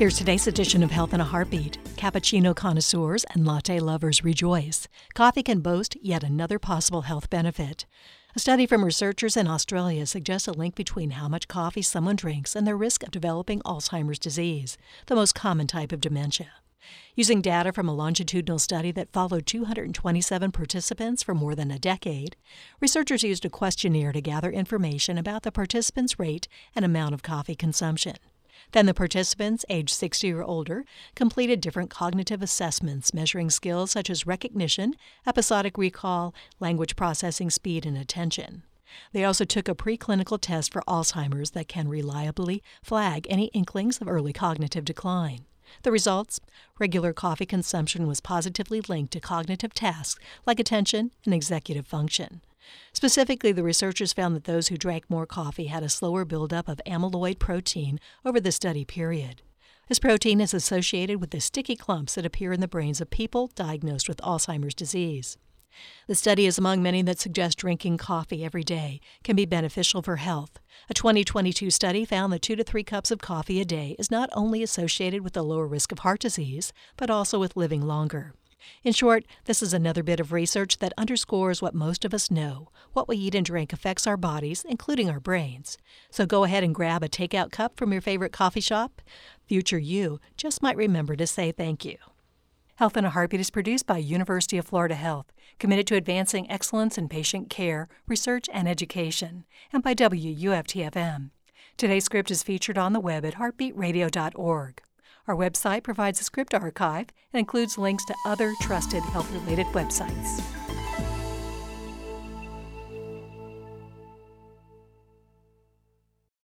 Here's today's edition of Health in a Heartbeat. Cappuccino connoisseurs and latte lovers rejoice. Coffee can boast yet another possible health benefit. A study from researchers in Australia suggests a link between how much coffee someone drinks and their risk of developing Alzheimer's disease, the most common type of dementia. Using data from a longitudinal study that followed 227 participants for more than a decade, researchers used a questionnaire to gather information about the participants' rate and amount of coffee consumption. Then the participants, aged 60 or older, completed different cognitive assessments measuring skills such as recognition, episodic recall, language processing speed, and attention. They also took a preclinical test for Alzheimer's that can reliably flag any inklings of early cognitive decline. The results regular coffee consumption was positively linked to cognitive tasks like attention and executive function. Specifically, the researchers found that those who drank more coffee had a slower buildup of amyloid protein over the study period. This protein is associated with the sticky clumps that appear in the brains of people diagnosed with Alzheimer's disease. The study is among many that suggest drinking coffee every day can be beneficial for health. A 2022 study found that 2 to 3 cups of coffee a day is not only associated with a lower risk of heart disease, but also with living longer. In short, this is another bit of research that underscores what most of us know what we eat and drink affects our bodies, including our brains. So go ahead and grab a takeout cup from your favorite coffee shop. Future you just might remember to say thank you. Health in a Heartbeat is produced by University of Florida Health, committed to advancing excellence in patient care, research, and education, and by WUFTFM. Today's script is featured on the web at heartbeatradio.org. Our website provides a script archive and includes links to other trusted health related websites.